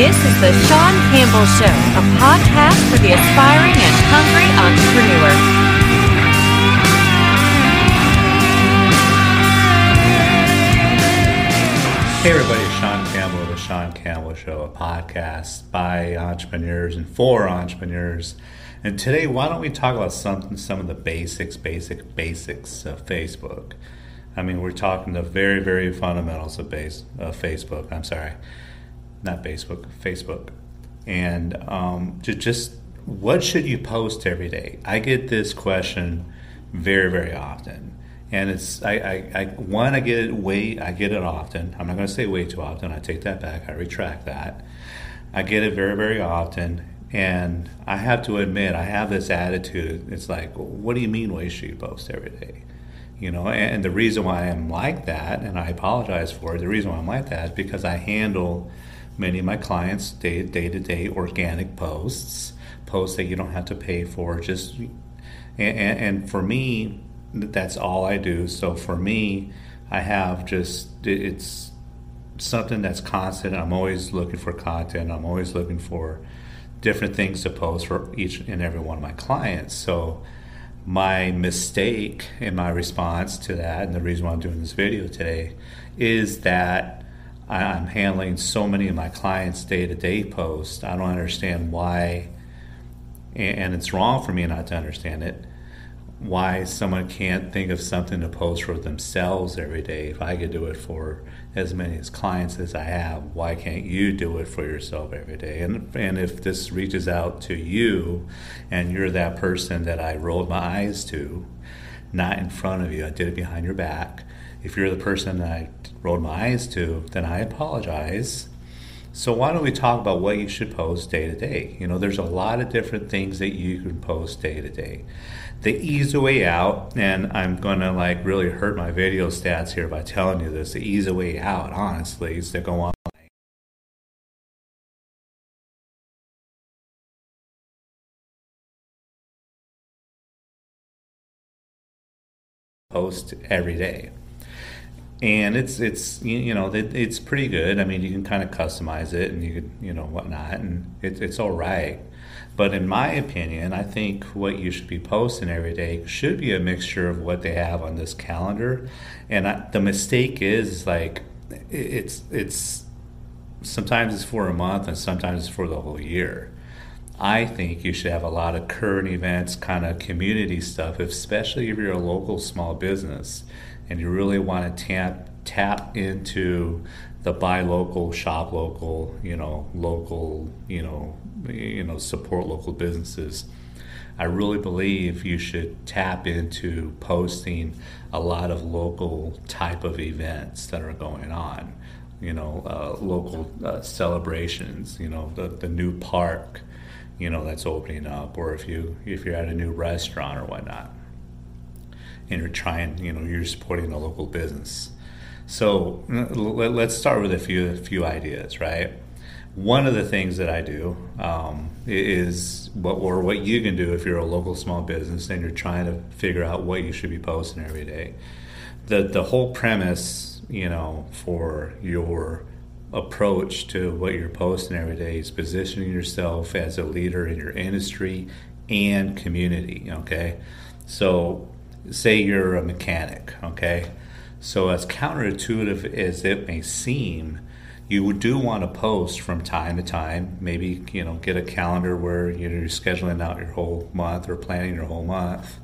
This is the Sean Campbell Show, a podcast for the aspiring and hungry entrepreneur. Hey everybody, it's Sean Campbell, the Sean Campbell Show, a podcast by entrepreneurs and for entrepreneurs. And today, why don't we talk about something, some of the basics, basic, basics of Facebook. I mean, we're talking the very, very fundamentals of base of Facebook. I'm sorry, not Facebook, Facebook, and um, just, just what should you post every day? I get this question very, very often, and it's I, I, I one I get it way I get it often. I'm not going to say way too often. I take that back. I retract that. I get it very, very often, and I have to admit I have this attitude. It's like, what do you mean? What should you post every day? you know and the reason why i'm like that and i apologize for it the reason why i'm like that is because i handle many of my clients day, day-to-day organic posts posts that you don't have to pay for just and, and for me that's all i do. So for me i have just it's something that's constant. I'm always looking for content. I'm always looking for different things to post for each and every one of my clients. So my mistake in my response to that, and the reason why I'm doing this video today, is that I'm handling so many of my clients' day to day posts. I don't understand why, and it's wrong for me not to understand it, why someone can't think of something to post for themselves every day if I could do it for as many as clients as I have, why can't you do it for yourself every day? And and if this reaches out to you and you're that person that I rolled my eyes to, not in front of you, I did it behind your back. If you're the person that I rolled my eyes to, then I apologize. So why don't we talk about what you should post day to day? You know, there's a lot of different things that you can post day to day the easy way out, and I'm gonna like really hurt my video stats here by telling you this. The easy way out, honestly, is to go on. Post every day, and it's it's you know it, it's pretty good. I mean, you can kind of customize it, and you could you know whatnot, and it, it's all right. But in my opinion, I think what you should be posting every day should be a mixture of what they have on this calendar. And I, the mistake is like it's it's sometimes it's for a month and sometimes it's for the whole year. I think you should have a lot of current events, kind of community stuff, especially if you're a local small business and you really want to tap tap into the buy local, shop local, you know, local, you know, you know, support local businesses. I really believe you should tap into posting a lot of local type of events that are going on. You know, uh, local uh, celebrations. You know, the the new park, you know, that's opening up, or if you if you're at a new restaurant or whatnot, and you're trying, you know, you're supporting a local business so let's start with a few a few ideas, right? One of the things that I do um, is what or what you can do if you're a local small business and you're trying to figure out what you should be posting every day. The the whole premise, you know, for your approach to what you're posting every day is positioning yourself as a leader in your industry and community. Okay, so say you're a mechanic. Okay so, as counterintuitive as it may seem, you do want to post from time to time. Maybe you know, get a calendar where you're scheduling out your whole month or planning your whole month.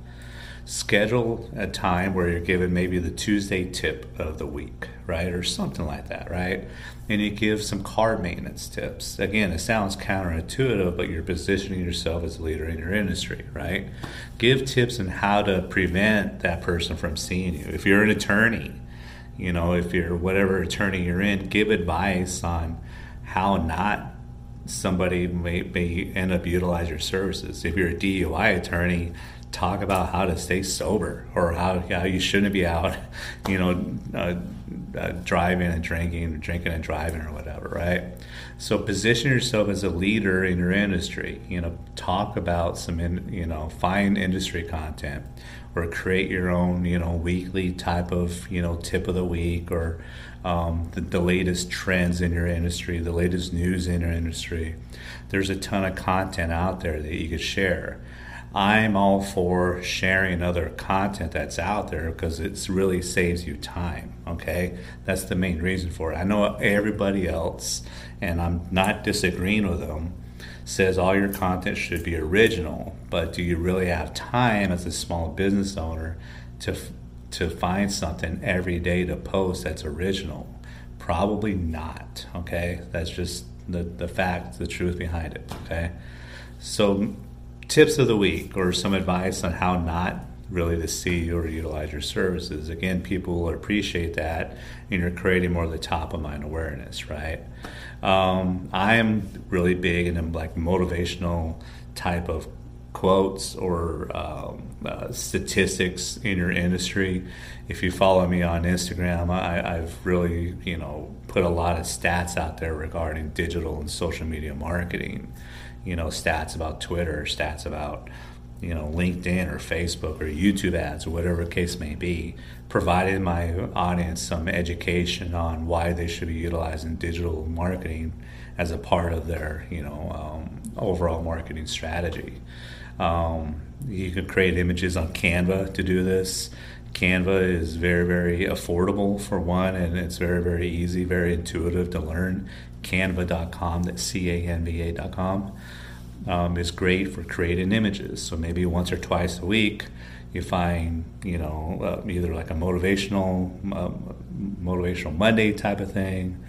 Schedule a time where you're given maybe the Tuesday tip of the week, right, or something like that, right? And you give some car maintenance tips. Again, it sounds counterintuitive, but you're positioning yourself as a leader in your industry, right? Give tips on how to prevent that person from seeing you. If you're an attorney, you know, if you're whatever attorney you're in, give advice on how not somebody may, may end up utilize your services. If you're a DUI attorney, talk about how to stay sober or how, how you shouldn't be out, you know, uh, uh, driving and drinking, drinking and driving or whatever, right? So position yourself as a leader in your industry. You know, talk about some, in, you know, find industry content or create your own, you know, weekly type of, you know, tip of the week or um, the, the latest trends in your industry, the latest news in your industry. There's a ton of content out there that you could share. I'm all for sharing other content that's out there because it really saves you time. Okay, that's the main reason for it. I know everybody else, and I'm not disagreeing with them, says all your content should be original, but do you really have time as a small business owner to to find something every day to post that's original? Probably not. Okay, that's just the the fact, the truth behind it. Okay, so tips of the week or some advice on how not really to see or utilize your services. Again, people will appreciate that, and you're creating more of the top of mind awareness, right? Um, I am really big in like motivational type of quotes or um, uh, statistics in your industry. If you follow me on Instagram, I, have really you know put a lot of stats out there regarding digital and social media marketing. You know, stats about Twitter, stats about you know LinkedIn or Facebook or YouTube ads or whatever case may be, providing my audience some education on why they should be utilizing digital marketing as a part of their you know um, overall marketing strategy. Um, you can create images on Canva to do this. Canva is very, very affordable for one, and it's very, very easy, very intuitive to learn. Canva.com, that's C A N V A.com, um, is great for creating images. So maybe once or twice a week, you find, you know, uh, either like a motivational, uh, motivational Monday type of thing,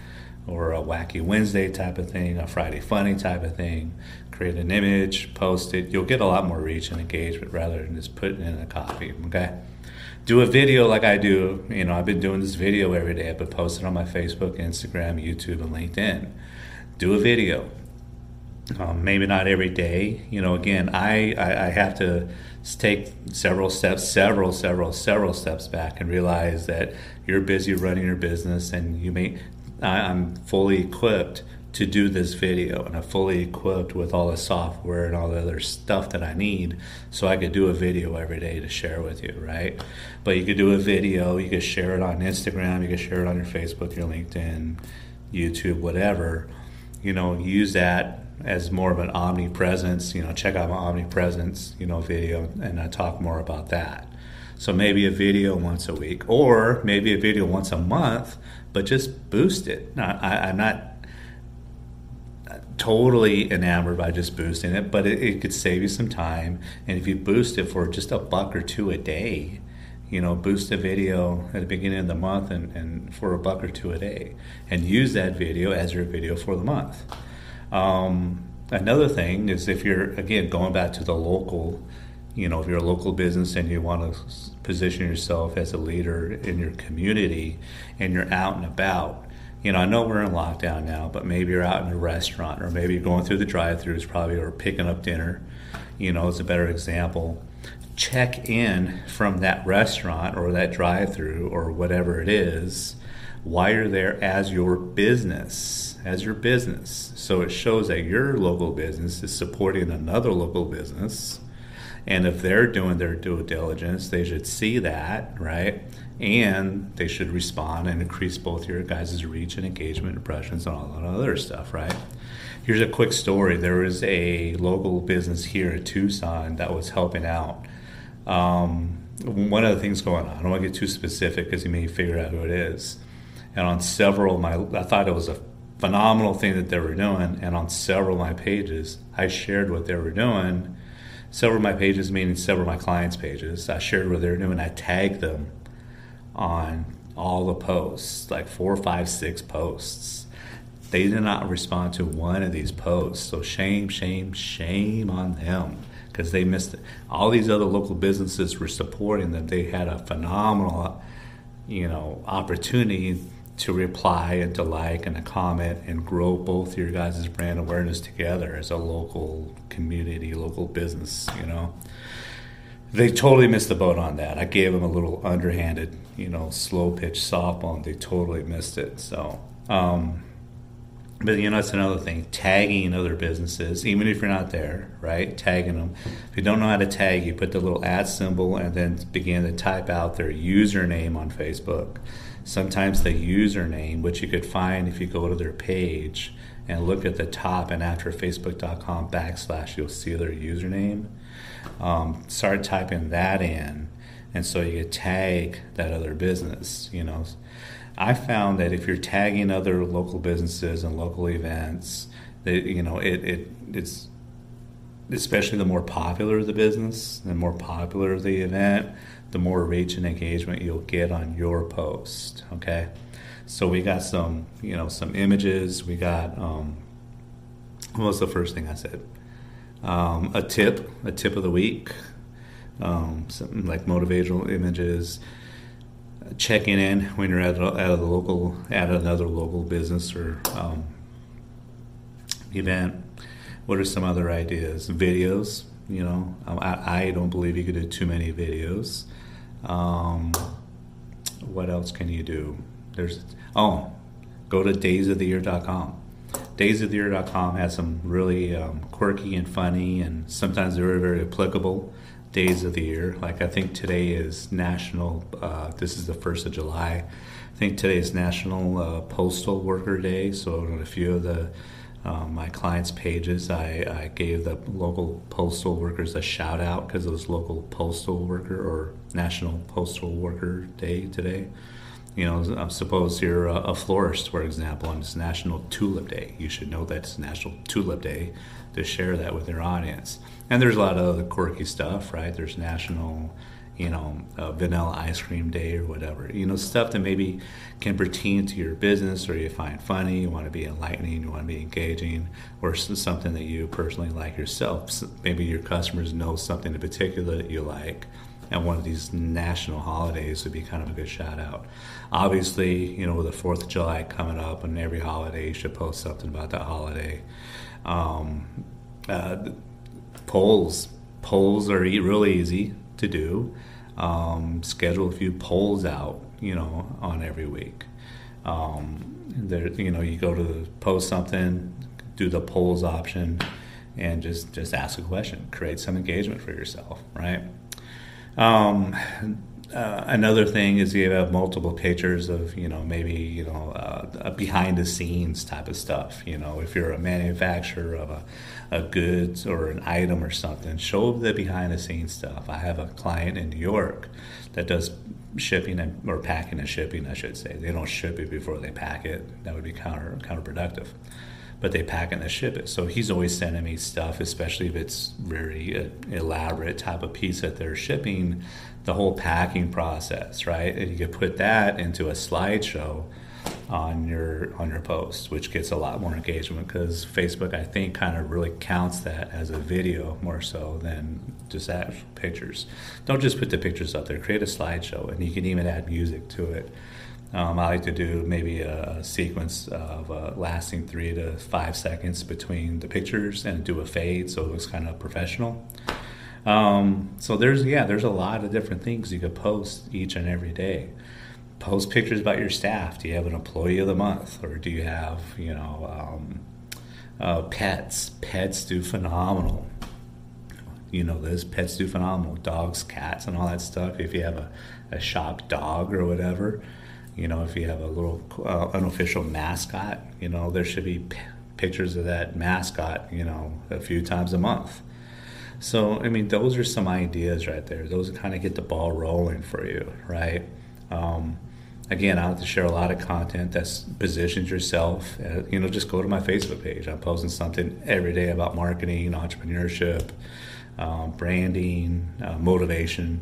or a wacky Wednesday type of thing, a Friday funny type of thing. Create an image, post it. You'll get a lot more reach and engagement rather than just putting in a copy. Okay. Do a video like I do. You know, I've been doing this video every day. I've been posting on my Facebook, Instagram, YouTube, and LinkedIn. Do a video. Um, maybe not every day. You know, again, I, I, I have to take several steps, several, several, several steps back and realize that you're busy running your business and you may I'm fully equipped to do this video and I'm fully equipped with all the software and all the other stuff that I need so I could do a video every day to share with you, right? But you could do a video, you could share it on Instagram, you could share it on your Facebook, your LinkedIn, YouTube, whatever. You know, use that as more of an omnipresence, you know, check out my omnipresence, you know, video and I talk more about that. So maybe a video once a week or maybe a video once a month but just boost it. I, am not totally enamored by just boosting it, but it, it, could save you some time. And if you boost it for just a buck or two a day, you know, boost a video at the beginning of the month and, and for a buck or two a day, and use that video as your video for the month. Um, another thing is if you're again going back to the local you know, if you're a local business and you want to position yourself as a leader in your community and you're out and about, you know, I know we're in lockdown now, but maybe you're out in a restaurant or maybe you're going through the drive throughs probably or picking up dinner, you know, is a better example. Check in from that restaurant or that drive through or whatever it is while you're there as your business, as your business. So it shows that your local business is supporting another local business and if they're doing their due diligence, they should see that, right? And they should respond and increase both your guys' reach and engagement, impressions, and all that other stuff, right? Here's a quick story. There was a local business here in Tucson that was helping out. Um, one of the things going on, I don't want to get too specific because you may figure out who it is. And on several of my, I thought it was a phenomenal thing that they were doing. And on several of my pages, I shared what they were doing several of my pages, meaning several of my clients' pages, I shared what they're doing. I tagged them on all the posts, like four, five, six posts. They did not respond to one of these posts. So shame, shame, shame on them because they missed it. All these other local businesses were supporting them. They had a phenomenal, you know, opportunity to reply and to like and to comment and grow both your guys' brand awareness together as a local community, local business, you know. They totally missed the boat on that. I gave them a little underhanded, you know, slow pitch softball, they totally missed it. So, um, but you know, that's another thing. Tagging other businesses, even if you're not there, right? Tagging them. If you don't know how to tag, you put the little at symbol and then begin to type out their username on Facebook. Sometimes the username, which you could find if you go to their page and look at the top and after facebook.com backslash, you'll see their username. Um, start typing that in, and so you tag that other business. You know I found that if you're tagging other local businesses and local events, that you know it, it it's especially the more popular the business, the more popular the event, the more reach and engagement you'll get on your post. Okay, so we got some you know some images. We got um, what was the first thing I said? Um, a tip, a tip of the week, um, something like motivational images checking in when you're at, a, at a local at another local business or um, event. What are some other ideas? Videos. You know, I, I don't believe you could do too many videos. Um, what else can you do? There's oh, go to daysoftheyear.com. Daysoftheyear.com has some really um, quirky and funny, and sometimes very very applicable days of the year. Like I think today is National. Uh, this is the first of July. I think today is National uh, Postal Worker Day. So on a few of the um, my clients' pages, I, I, gave the local postal workers a shout out because it was local postal worker or National Postal Worker Day today. You know, suppose you're a, a florist, for example, and it's National Tulip Day. You should know that it's National Tulip Day to share that with your audience. And there's a lot of other quirky stuff, right? There's National, you know, uh, Vanilla Ice Cream Day or whatever. You know, stuff that maybe can pertain to your business or you find funny, you want to be enlightening, you want to be engaging, or something that you personally like yourself. Maybe your customers know something in particular that you like and one of these national holidays would be kind of a good shout out. Obviously, you know, with the Fourth of July coming up, and every holiday you should post something about that holiday. Um, uh, polls polls are really easy to do. Um, schedule a few polls out, you know, on every week. Um, there, you know, you go to post something, do the polls option, and just just ask a question, create some engagement for yourself, right? Um, uh, another thing is you have multiple pictures of you know maybe you know uh, behind the scenes type of stuff you know. If you're a manufacturer of a, a goods or an item or something show the behind the scenes stuff. I have a client in new york that does shipping and, or packing and shipping i should say. They don't ship it before they pack it. That would be counter counterproductive but they pack and they ship it. So he's always sending me stuff, especially if it's very uh, elaborate type of piece that they're shipping the whole packing process, right? And you could put that into a slideshow on your on your post, which gets a lot more engagement because Facebook, I think, kind of really counts that as a video more so than just actual pictures. Don't just put the pictures up there; create a slideshow, and you can even add music to it. Um, I like to do maybe a, sequence of uh, lasting three to five seconds between the pictures and do a fade so it looks kind of professional. Um, so there's yeah, there's a lot of different things you could post each and every day. Post pictures about your staff. Do you have an employee of the month, or do you have you know um, uh, pets? Pets do phenomenal. You know this. Pets do phenomenal. Dogs, cats, and all that stuff. If you have a, a shop dog or whatever, you know, if you have a little uh, unofficial mascot, you know, there should be p- pictures of that mascot, you know, a few times a month so, I mean, those are some ideas right there. Those kind of get the ball rolling for you, right? Um, again, I like to share a lot of content that positions yourself. Uh, you know, just go to my Facebook page. I'm posting something every day about marketing, entrepreneurship, um, branding, uh, motivation,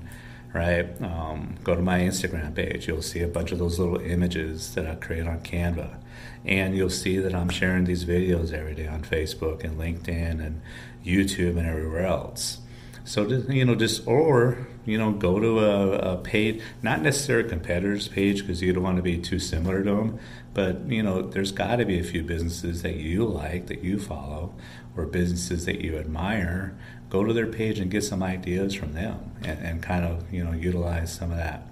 right? Um, go to my Instagram page. You'll see a bunch of those little images that I create on Canva. And you'll see that I'm sharing these videos every day on Facebook and LinkedIn and YouTube and everywhere else. So, you know, just, or you know, go to a, a page, not necessarily competitor's page because you don't want to be too similar to them, but you know, there's got to be a few businesses that you like, that you follow, or businesses that you admire. Go to their page and get some ideas from them, and, and kind of you know utilize some of that.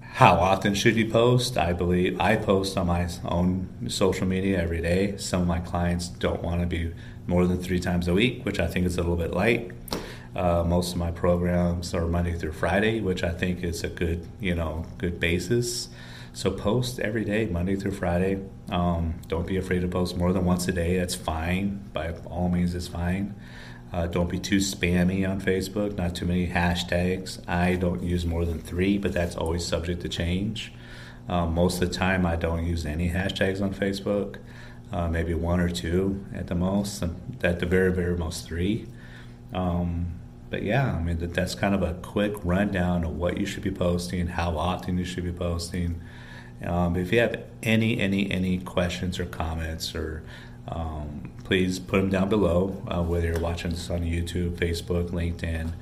How often should you post? I believe I post on my own social media every day. Some of my clients don't want to be more than three times a week, which I think is a little bit light. Uh, most of my programs are Monday through Friday, which I think is a good, you know, good basis. So post every day, Monday through Friday. Um, don't be afraid to post more than once a day. That's fine. By all means, it's fine. Uh, don't be too spammy on Facebook. Not too many hashtags. I don't use more than three, but that's always subject to change. Um, most of the time, I don't use any hashtags on Facebook. Uh, maybe one or two at the most. At the very, very most, three. Um, but yeah, I mean that, that's kind of a quick rundown of what you should be posting, how often you should be posting. Um, if you have any any any questions or comments, or um, please put them down below. Uh, whether you're watching this on YouTube, Facebook, LinkedIn,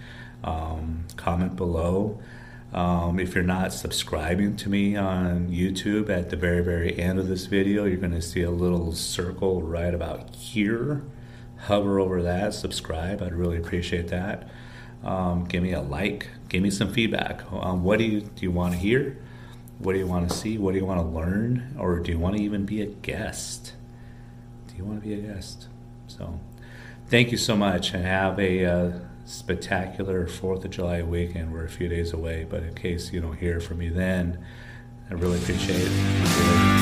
um, comment below. Um, if you're not subscribing to me on YouTube, at the very very end of this video, you're going to see a little circle right about here hover over that, subscribe. I'd really appreciate that. Um, give me a like. Give me some feedback. Um, what do you do you want to hear? What do you want to see? What do you want to learn? Or do you want to even be a guest? Do you want to be a guest? So, thank you so much, and have a uh, spectacular Fourth of July weekend. We're a few days away, but in case you don't hear from me then, I really appreciate it.